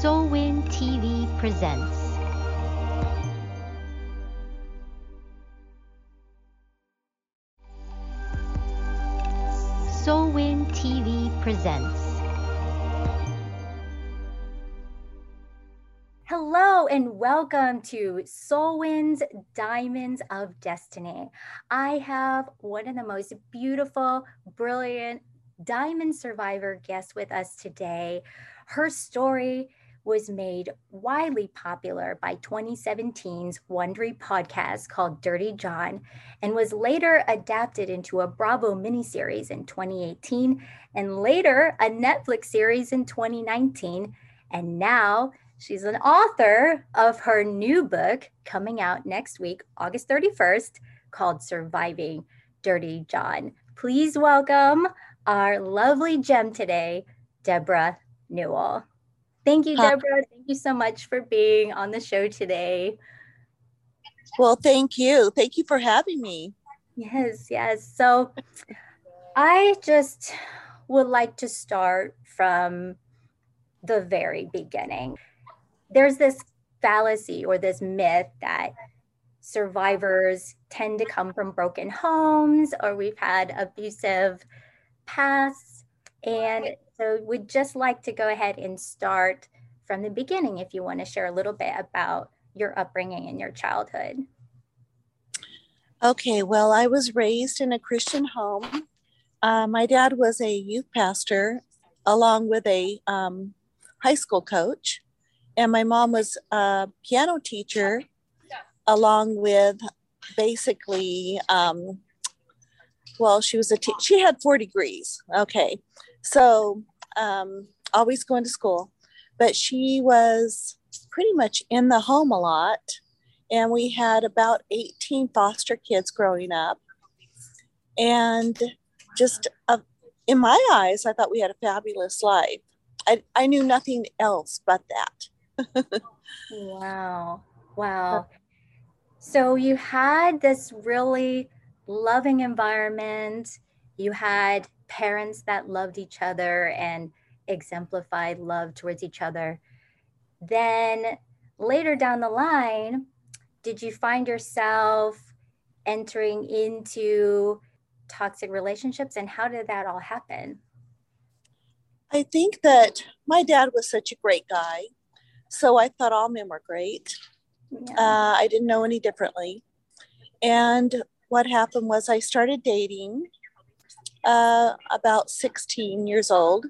SOLWIN TV presents. SOLWIN TV presents. Hello and welcome to SOLWIN's Diamonds of Destiny. I have one of the most beautiful, brilliant diamond survivor guests with us today. Her story was made widely popular by 2017's Wondery podcast called Dirty John and was later adapted into a Bravo miniseries in 2018 and later a Netflix series in 2019. And now she's an author of her new book coming out next week, August 31st, called Surviving Dirty John. Please welcome our lovely gem today, Debra Newell. Thank you, Debra. Thank you so much for being on the show today. Well, thank you. Thank you for having me. Yes, yes. So I just would like to start from the very beginning. There's this fallacy or this myth that survivors tend to come from broken homes or we've had abusive pasts. And so we'd just like to go ahead and start from the beginning if you want to share a little bit about your upbringing and your childhood. Okay, well, I was raised in a Christian home. Uh, my dad was a youth pastor along with a um, high school coach, and my mom was a piano teacher along with basically um, well she was a she had four degrees okay so um, always going to school, but she was pretty much in the home a lot. And we had about 18 foster kids growing up. And just uh, in my eyes, I thought we had a fabulous life. I, I knew nothing else but that. wow. Wow. So you had this really loving environment. You had parents that loved each other and exemplified love towards each other. Then later down the line, did you find yourself entering into toxic relationships and how did that all happen? I think that my dad was such a great guy. So I thought all men were great. Yeah. Uh, I didn't know any differently. And what happened was I started dating uh, about 16 years old.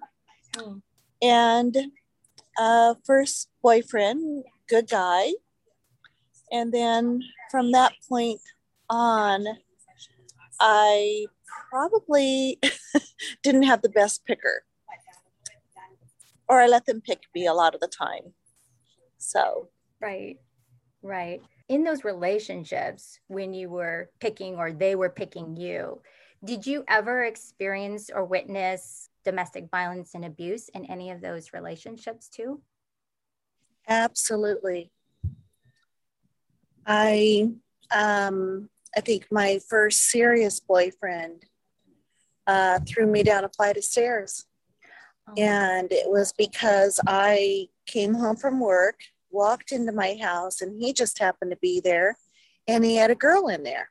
Mm. And uh, first boyfriend, good guy. And then from that point on, I probably didn't have the best picker. Or I let them pick me a lot of the time. So, right, right. In those relationships, when you were picking or they were picking you, did you ever experience or witness domestic violence and abuse in any of those relationships too? Absolutely. I um, I think my first serious boyfriend uh, threw me down a flight of stairs. Oh. And it was because I came home from work, walked into my house, and he just happened to be there, and he had a girl in there.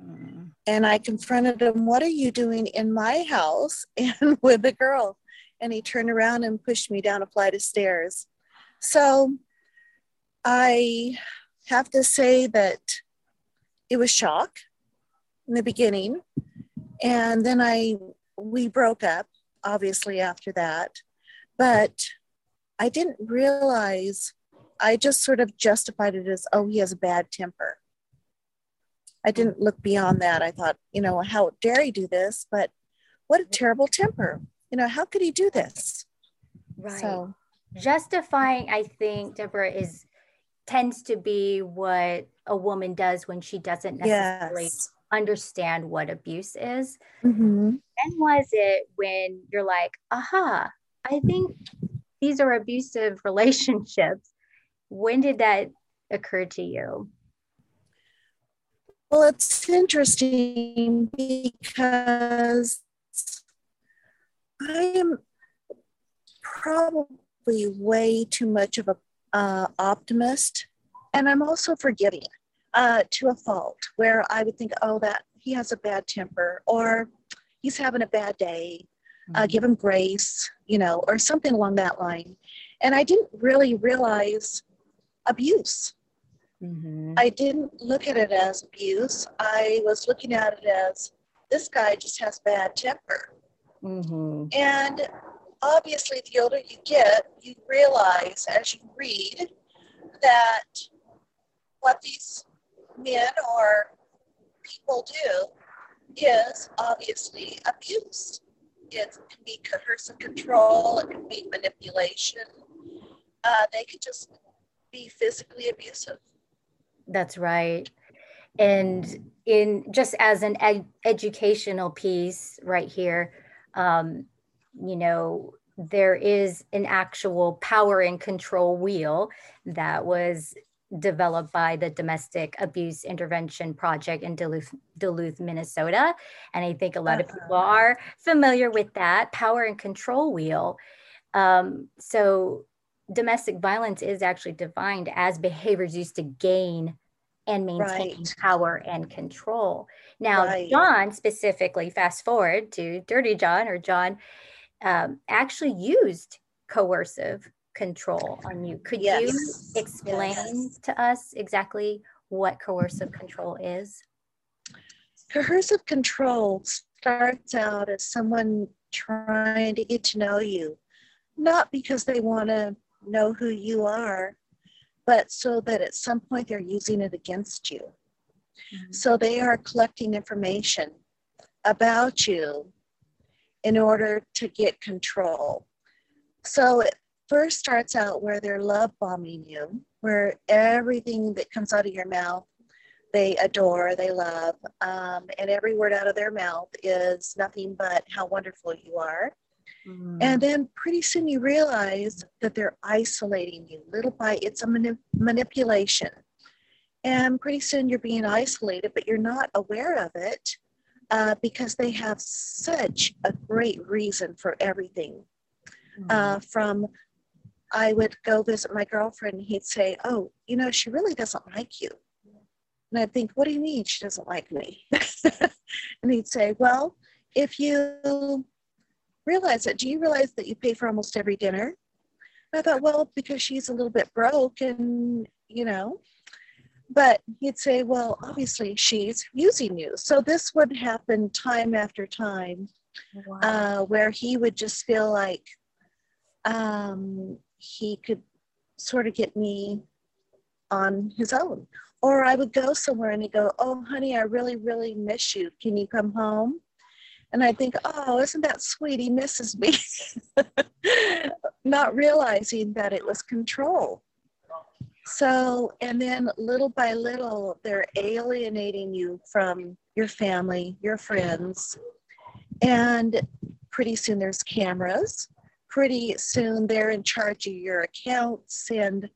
Mm and I confronted him, What are you doing in my house and with a girl? And he turned around and pushed me down a flight of stairs. So I have to say that it was shock in the beginning. And then I we broke up, obviously, after that. But I didn't realize I just sort of justified it as, oh, he has a bad temper. I didn't look beyond that. I thought, you know, how dare he do this? But what a terrible temper. You know, how could he do this? Right. So justifying, I think, Debra, is tends to be what a woman does when she doesn't necessarily yes. understand what abuse is. Mm-hmm. When was it when you're like, aha, I think these are abusive relationships? When did that occur to you? Well, it's interesting because I am probably way too much of a uh, optimist, and I'm also forgiving uh, to a fault where I would think, oh, that he has a bad temper or he's having a bad day. Uh, mm-hmm. give him grace, you know, or something along that line. And I didn't really realize abuse. Mm-hmm. I didn't look at it as abuse. I was looking at it as this guy just has bad temper. Mm-hmm. And obviously, the older you get, you realize as you read that what these men or people do is obviously abuse. It can be coercive control, it can be manipulation. Uh, they could just be physically abusive. That's right. And in just as an ed- educational piece right here, um, you know, there is an actual power and control wheel that was developed by the Domestic Abuse Intervention Project in Duluth, Duluth Minnesota. And I think a lot uh-huh. of people are familiar with that power and control wheel. Um, so, domestic violence is actually defined as behaviors used to gain and maintain right. power and control. Now, right. John specifically, fast forward to Dirty John or John, um, actually used coercive control on you. Could yes. you explain yes. to us exactly what coercive control is? Coercive control starts out as someone trying to get to know you, not because they want to know who you are, but so that at some point they're using it against you. Mm-hmm. So they are collecting information about you in order to get control. So it first starts out where they're love bombing you, where everything that comes out of your mouth they adore, they love, um, and every word out of their mouth is nothing but how wonderful you are. Mm. And then pretty soon you realize that they're isolating you little by it's a mani- manipulation. And pretty soon you're being isolated, but you're not aware of it uh, because they have such a great reason for everything. Mm. Uh, from I would go visit my girlfriend and he'd say, Oh, you know, she really doesn't like you. And I'd think, What do you mean she doesn't like me? and he'd say, Well, if you realize it, do you realize that you pay for almost every dinner? And I thought, Well, because she's a little bit broke and, you know, but he'd say, Well, obviously she's using you. So this would happen time after time wow. uh, where he would just feel like, um, he could sort of get me on his own. Or I would go somewhere and he'd go, Oh, honey, I really, really miss you. Can you come home? And I think, Oh, isn't that sweet? He misses me. Not realizing that it was control. So, and then little by little, they're alienating you from your family, your friends. And pretty soon there's cameras pretty soon they're in charge of your accounts and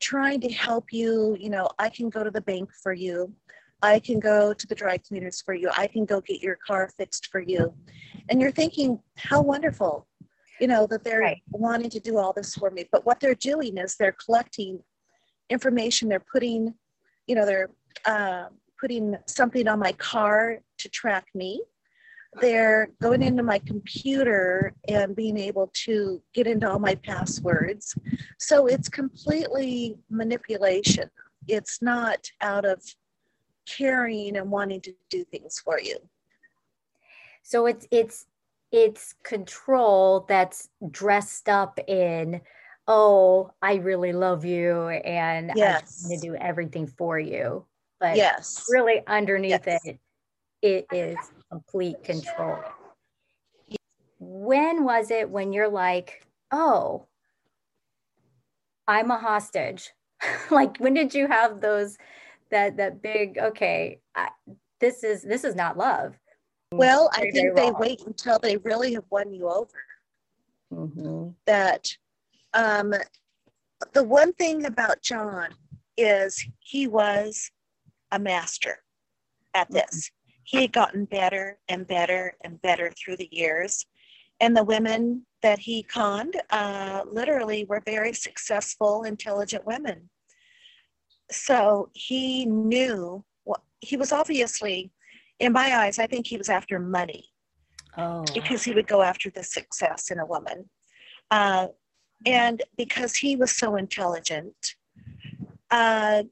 trying to help you. You know, I can go to the bank for you. I can go to the dry cleaners for you. I can go get your car fixed for you. And you're thinking, how wonderful, you know, that they're right. wanting to do all this for me. But what they're doing is they're collecting information. They're putting, you know, they're uh, putting something on my car to track me they're going into my computer and being able to get into all my passwords. So it's completely manipulation. It's not out of caring and wanting to do things for you. So it's it's it's control that's dressed up in oh i really love you and yes. i'm going to do everything for you but yes really underneath yes. it it is complete control. When was it when you're like, oh, I'm a hostage? like when did you have those that that big okay, I, this is this is not love. Well, very, I think they wrong. wait until they really have won you over. Mm-hmm. That um, the one thing about John is he was a master at this he had gotten better and better and better through the years. and the women that he conned uh, literally were very successful, intelligent women. So he knew what he was obviously, in my eyes, I think he was after money Oh. because he would go after the success in a woman. Uh, and because he was so intelligent, uh,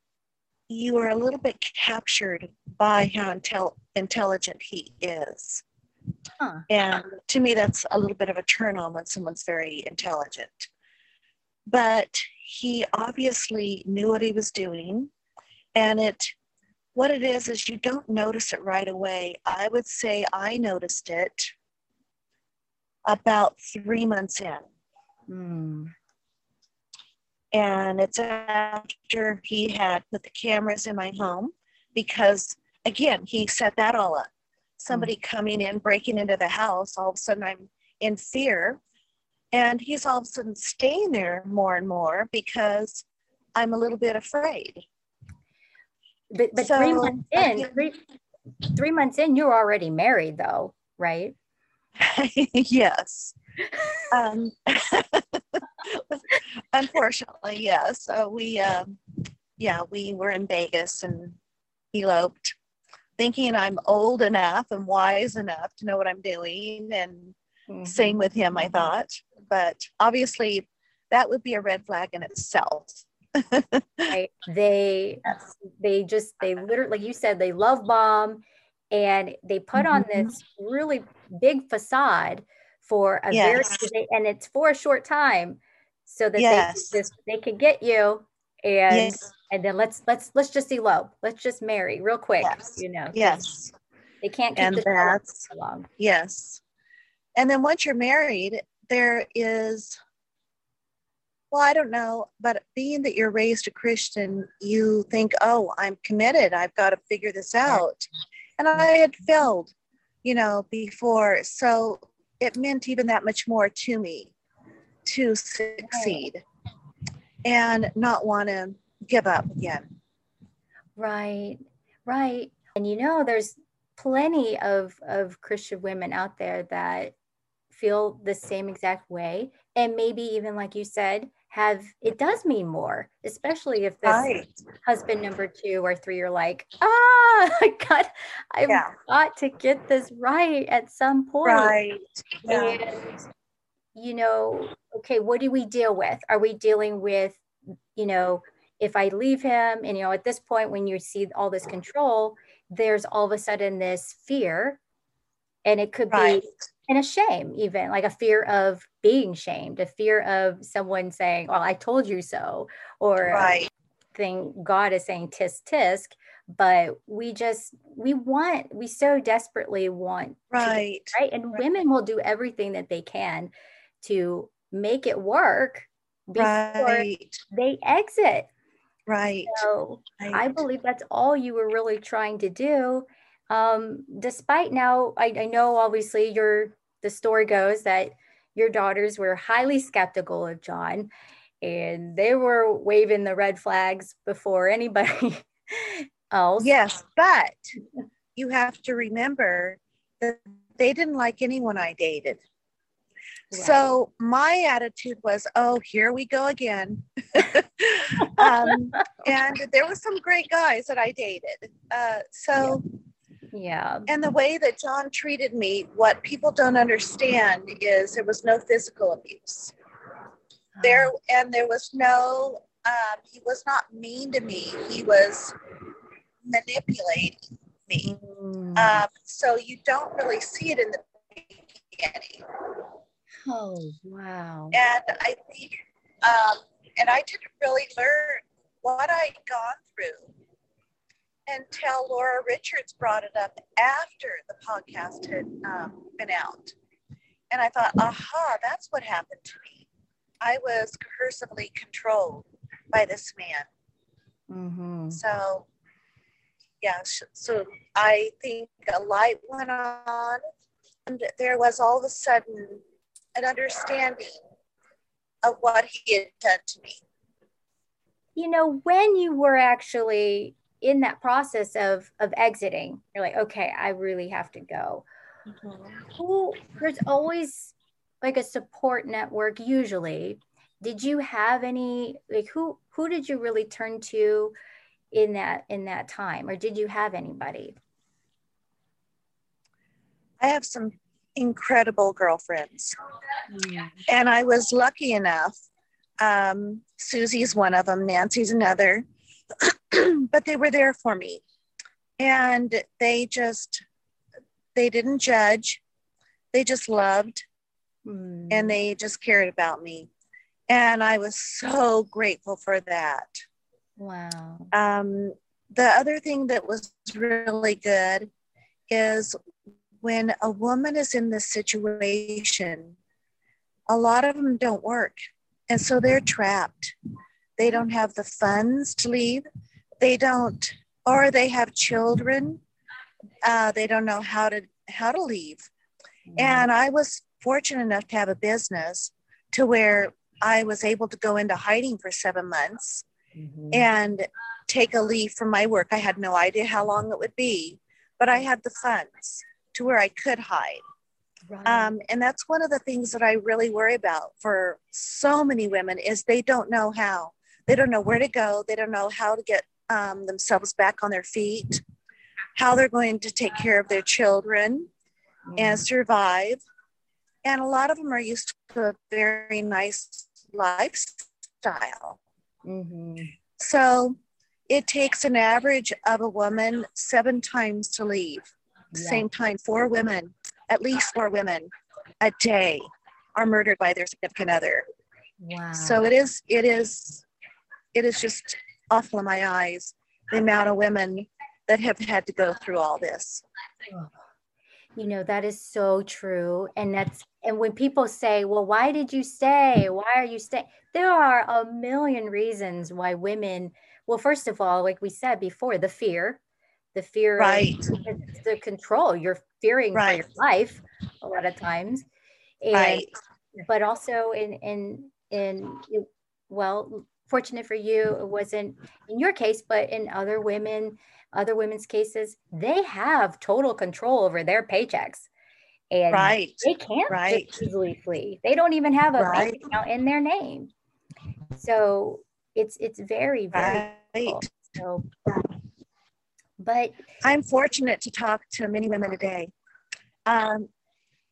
you were a little bit captured by how intel- intelligent he is. Huh. And to me, that's a little bit of a turn on when someone's very intelligent. But he obviously knew what he was doing. And it, what it is, is you don't notice it right away. I would say I noticed it about three months in. Hmm. And it's after he had put the cameras in my home because, again, he set that all up. Somebody coming in, breaking into the house, all of a sudden I'm in fear. And he's all of a sudden staying there more and more because I'm a little bit afraid. But but three months in, three, three months in, you're already married though, right? yes. Um, unfortunately, yes. So we, um, yeah, we were in Vegas and eloped, thinking I'm old enough and wise enough to know what I'm doing, and Mhm. same with him. I thought, but obviously, that would be a red flag in itself. Right. They they just they literally like you said they love bomb and they put on Mhm. this really big facade for a Yes. very and it's for a short time so that Yes. they just they could get you and Yes. and then let's let's let's just elope let's just marry real quick Yes. you know Yes. they can't keep And the that's long Yes. And then once you're married, there is, well, I don't know, but being that you're raised a Christian, you think, oh, I'm committed. I've got to figure this out. And I had failed, you know, before. So it meant even that much more to me to succeed and not want to give up again. Right, right. And you know, there's plenty of of Christian women out there that feel the same exact way, and maybe even like you said, have it does mean more, especially if this Right. husband number two or three are like, ah, I got, I've Yeah. got to get this right at some point. Right. Yeah. And, you know, okay, what do we deal with? Are we dealing with, you know, if I leave him, and, you know, at this point, when you see all this control, there's all of a sudden this fear. And it could Right. be and a shame, even like a fear of being shamed, a fear of someone saying, Well, I told you so, or Right. thing God is saying tisk tisk, but we just we want we so desperately want Right. right and Right. women will do everything that they can to make it work before Right. they exit Right. so i believe that's all you were really trying to do um despite now i, I know obviously your the story goes that your daughters were highly skeptical of john and they were waving the red flags before anybody else Yes, but you have to remember that they didn't like anyone I dated. So my attitude was, oh, here we go again. um, and there were some great guys that I dated. Uh, so, yeah and the way that John treated me, what people don't understand is there was no physical abuse. There and there was no. Um, he was not mean to me. He was manipulating me. Mm. Um, so you don't really see it in the beginning. oh wow And I think, um, and I didn't really learn what I'd gone through until Laura Richards brought it up after the podcast had um, been out. And I thought, aha, that's what happened to me. I was coercively controlled by this man. Mhm. So, yeah, sh- so I think a light went on, and there was all of a sudden an understanding of what he had done to me. you know when you were actually in that process of of exiting you're like okay i really have to go. Who there's always like a support network usually. Did you have any like who who did you really turn to in that in that time or did you have anybody? I have some incredible girlfriends. Mm. and i was lucky enough um, susie's one of them nancy's another but they were there for me. And they just they didn't judge. They just loved mm. and they just cared about me. And i was so grateful for that. Wow. Um, the other thing that was really good is when a woman is in this situation a lot of them don't work. And so they're trapped. They don't have the funds to leave they don't or they have children uh, they don't know how to how to leave mm-hmm. and i was fortunate enough to have a business to where i was able to go into hiding for seven months mm-hmm. and take a leave from my work i had no idea how long it would be but i had the funds to where i could hide Right. Um, and that's one of the things that I really worry about for so many women is they don't know how. They don't know where to go. They don't know how to get um, themselves back on their feet, how they're going to take care of their children mm-hmm. and survive. And a lot of them are used to a very nice lifestyle. Mm-hmm. So it takes an average of a woman seven times to leave. Yeah. Same time, four women, at least four women a day are murdered by their significant other. Wow. So it is, it is, it is just awful in my eyes the amount of women that have had to go through all this. You know, that is so true. And that's, and when people say, well, why did you stay? Why are you staying? There are a million reasons why women, well, first of all, like we said before, the fear, the fear, right. the control. You're fearing right. for your life a lot of times. And, right. But also in, in, in, well, fortunate for you, it wasn't in your case, but in other women, other women's cases, they have total control over their paychecks. And right. they can't right. easily flee. They don't even have a right. bank account in their name. So it's it's very, very right. So but I'm fortunate to talk to many women a day. Um,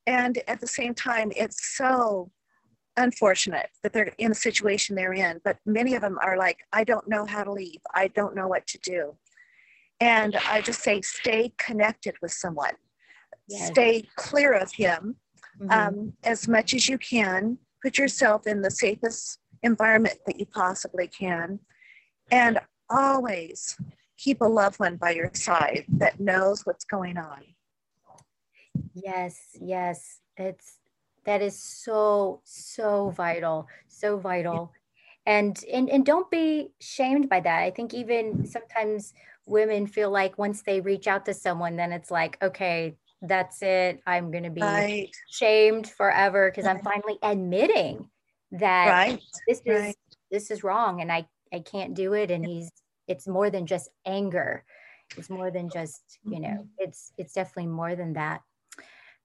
and at the same time, it's so unfortunate that they're in the situation they're in, but many of them are like, I don't know how to leave. I don't know what to do. And I just say, stay connected with someone, yes. stay clear of him mm-hmm. um, as much as you can. Put yourself in the safest environment that you possibly can. And always keep a loved one by your side that knows what's going on. Yes, yes. It's that is so so vital so vital. And and and don't be shamed by that. I think even sometimes women feel like once they reach out to someone then it's like okay that's it. I'm going to be right. shamed forever because i'm finally admitting that right. this is right. this is wrong and i i can't do it and he's it's more than just anger. It's more than just you know mm-hmm. it's it's definitely more than that.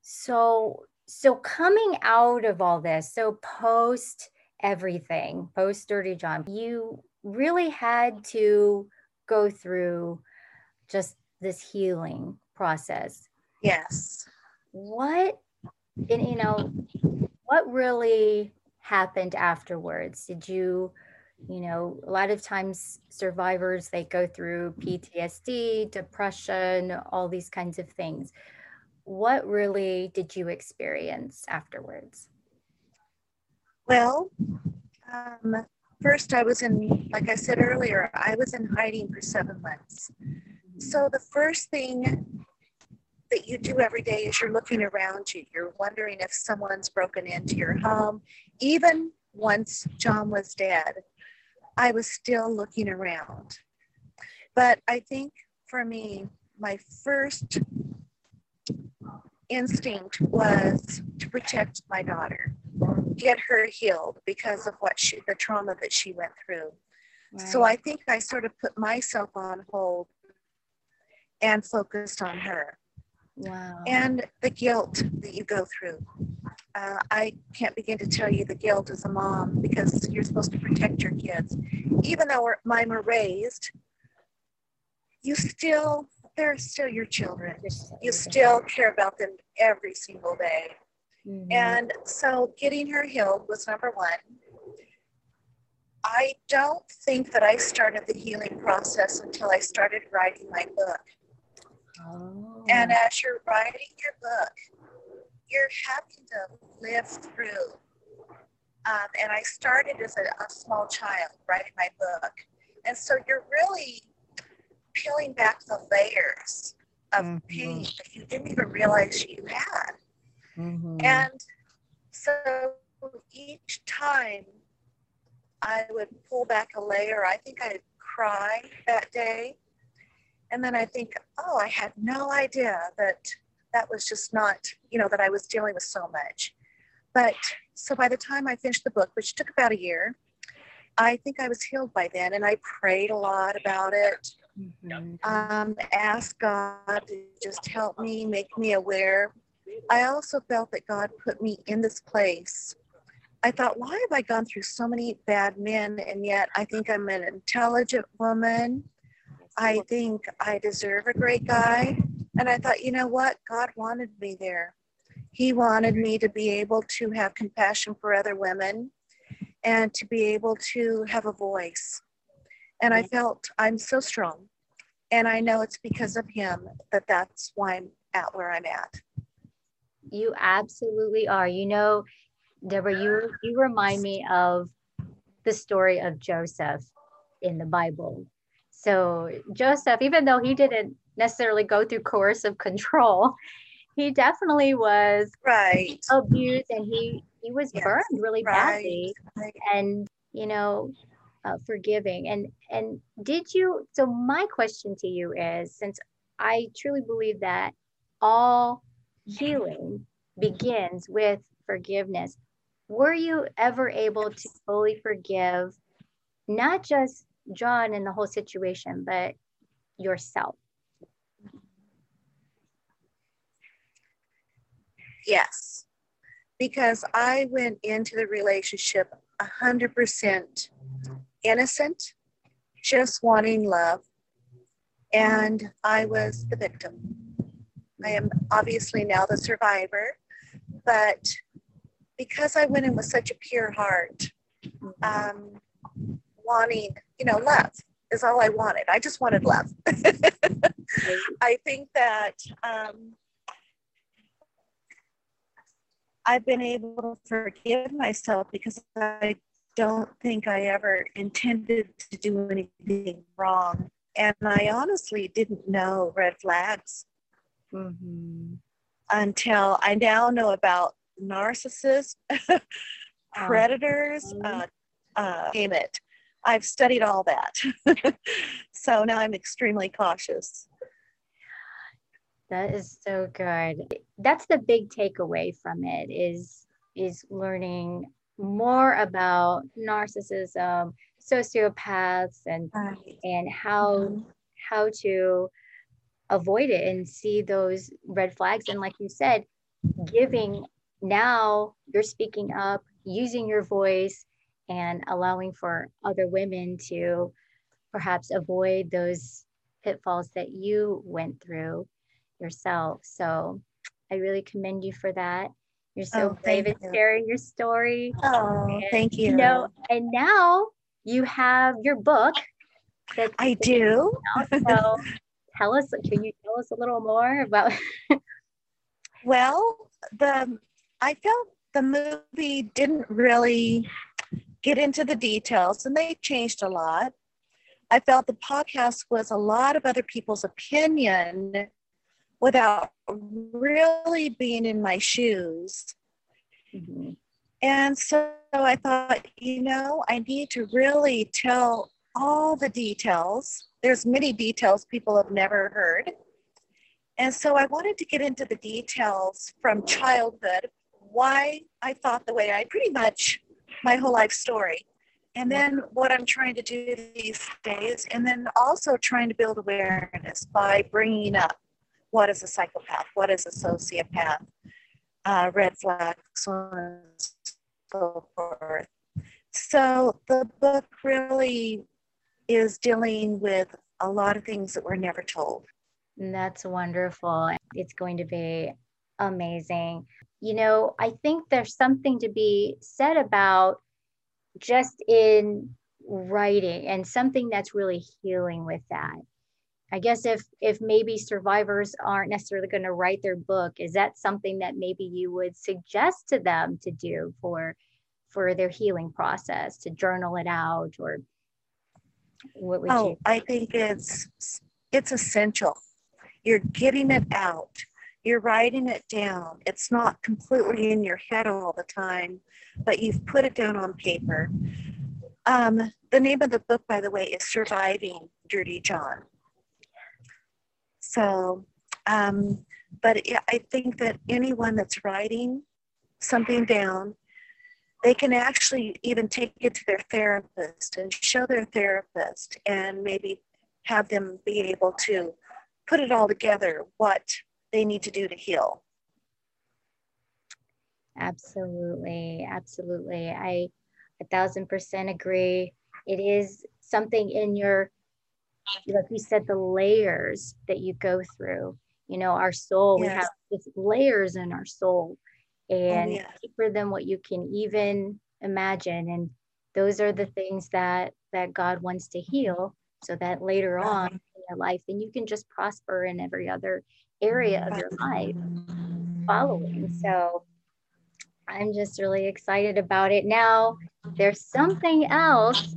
So so coming out of all this, so post everything, post Dirty John, you really had to go through just this healing process. Yes. What, and you know, what really happened afterwards? Did you, you know, a lot of times survivors, they go through PTSD, depression, all these kinds of things what really did you experience afterwards? Well, um, first I was in, like I said earlier, I was in hiding for seven months. So the first thing that you do every day is you're looking around you. You're wondering if someone's broken into your home. Even once John was dead, I was still looking around. But I think for me, my first instinct was to protect my daughter, get her healed because of what she, the trauma that she went through. So I think I sort of put myself on hold and focused on her. Wow. And the guilt that you go through. uh, I can't begin to tell you the guilt as a mom because you're supposed to protect your kids. Even though we're, mine were raised, you still, they're still your children. You still care about them every single day. Mm-hmm. And so getting her healed was number one. I don't think that I started the healing process until I started writing my book. Oh. And as you're writing your book, you're having to live through. Um, and I started as a, a small child writing my book. And so you're really peeling back the layers of mm-hmm. pain that you didn't even realize you had. Mm-hmm. And so each time I would pull back a layer, I think I'd cry that day. And then I think, oh, I had no idea that that was just not, you know, that I was dealing with so much. But so by the time I finished the book, which took about a year, I think I was healed by then. And I prayed a lot about it. Mm-hmm. Um, asked God to just help me, make me aware. I also felt that God put me in this place. I thought, why have I gone through so many bad men? And yet I think I'm an intelligent woman. I think I deserve a great guy. And I thought, you know what? God wanted me there. He wanted me to be able to have compassion for other women and to be able to have a voice. And I felt I'm so strong. And I know it's because of him that that's why I'm at where I'm at. You absolutely are. You know, Debra, you, you remind me of the story of Joseph in the Bible. So, Joseph, even though he didn't necessarily go through coercive control. He definitely was right abused and he he was yes, burned really right, badly right. and you know uh, forgiving. And and did you so my question to you is since i truly believe that all healing begins with forgiveness were you ever able to fully forgive not just john and the whole situation but yourself? Yes, because I went into the relationship 100% innocent, just wanting love, and I was the victim. I am obviously now the survivor, but because I went in with such a pure heart, um, wanting, you know, love is all I wanted. I just wanted love. I think that um, I've been able to forgive myself because I don't think I ever intended to do anything wrong. And I honestly didn't know red flags mm-hmm. until I now know about narcissists, predators, uh, uh, name it. I've studied all that. so now I'm extremely cautious. That is so good. That's the big takeaway from it is is learning more about narcissism, sociopaths and right. and how mm-hmm. how to avoid it and see those red flags and like you said giving now you're speaking up using your voice and allowing for other women to perhaps avoid those pitfalls that you went through yourself. So I really commend you for that. You're so oh, brave in sharing your story. Oh, and, thank you. You know, and now you have your book. That I do. so tell us, can you tell us a little more about? well, the I felt the movie didn't really get into the details, and they changed a lot. I felt the podcast was a lot of other people's opinion without really being in my shoes. Mm-hmm. And so I thought, you know, I need to really tell all the details. There's many details people have never heard. And so I wanted to get into the details from childhood, why I thought the way I pretty much my whole life story. And then what I'm trying to do these days, and then also trying to build awareness by bringing up what is a psychopath? What is a sociopath? uh, red flags, so forth. So the book really is dealing with a lot of things that were never told. That's wonderful. It's going to be amazing. You know, I think there's something to be said about just in writing and something that's really healing with that. I guess if if maybe survivors aren't necessarily going to write their book, is that something that maybe you would suggest to them to do for for their healing process, to journal it out or what would you? oh, you I think it's it's essential. You're getting it out. You're writing it down. It's not completely in your head all the time, but you've put it down on paper. Um, the name of the book, by the way, is Surviving Dirty John. So, um, but I think that anyone that's writing something down, they can actually even take it to their therapist and show their therapist and maybe have them be able to put it all together what they need to do to heal. Absolutely. Absolutely. I a thousand percent agree. It is something in your, like you said, the layers that you go through. You know, our soul, yes. we have layers in our soul, oh, and oh, yeah. deeper than what you can even imagine. And those are the things that that God wants to heal, so that later on in your life, then you can just prosper in every other area of your life following. So I'm just really excited about it. Now, there's something else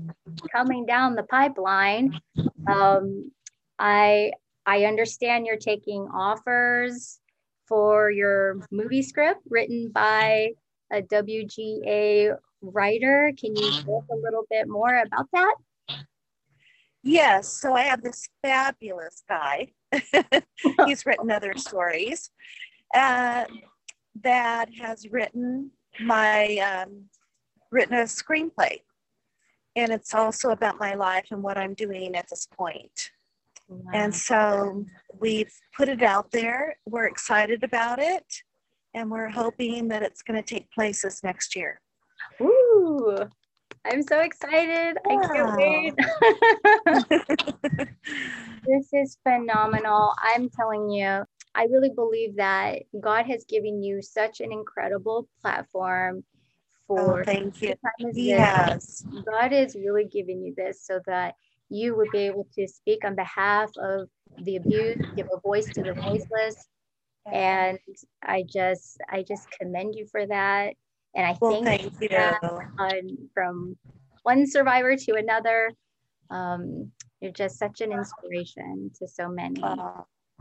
coming down the pipeline. Um, I I understand you're taking offers for your movie script written by a WGA writer. Can you talk a little bit more about that? Yes. So I have this fabulous guy. He's written other stories. Uh, that has written my um, written a screenplay, and it's also about my life and what I'm doing at this point. Wow. And so we've put it out there. We're excited about it, and we're hoping that it's going to take place this next year. Ooh, I'm so excited. I can't wait. this is phenomenal. I'm telling you, I really believe that God has given you such an incredible platform for oh, thank you. Yes. God is really giving you this so that you would be able to speak on behalf of the abused, give a voice to the voiceless. And I just I just commend you for that. And I well, thank you on, from one survivor to another. Um, you're just such an inspiration to so many.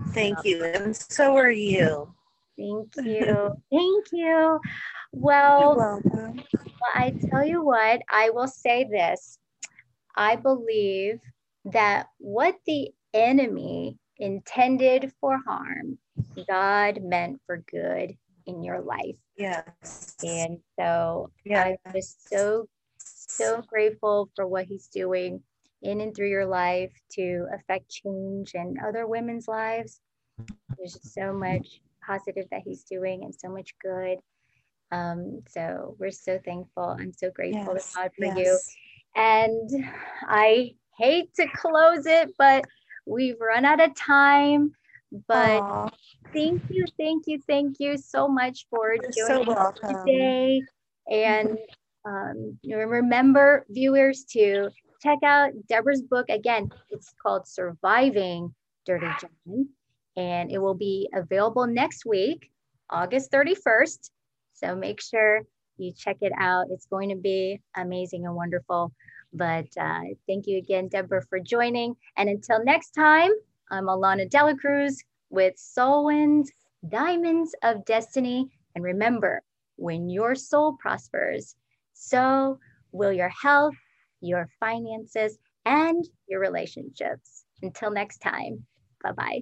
Thank you. And so are you. Thank you. Thank you. Well, well, I tell you what, I will say this. I believe that what the enemy intended for harm, God meant for good in your life. Yes. And so yes. I'm just so, so grateful for what he's doing in and through your life to affect change in other women's lives. There's just so much positive that he's doing and so much good. Um, so we're so thankful. I'm so grateful yes, to God for yes. you. And I hate to close it, but we've run out of time. But Aww. thank you, thank you, thank you so much for You're joining so us today. And um, remember, viewers, to check out Debra's book. Again, it's called Surviving Dirty John, and it will be available next week, August 31st. So make sure you check it out. It's going to be amazing and wonderful. But uh, thank you again, Debra, for joining. And until next time, I'm Alana de la Cruz with SOLWIN's Diamonds of Destiny. And remember, when your soul prospers, so will your health your finances, and your relationships. Until next time, bye bye.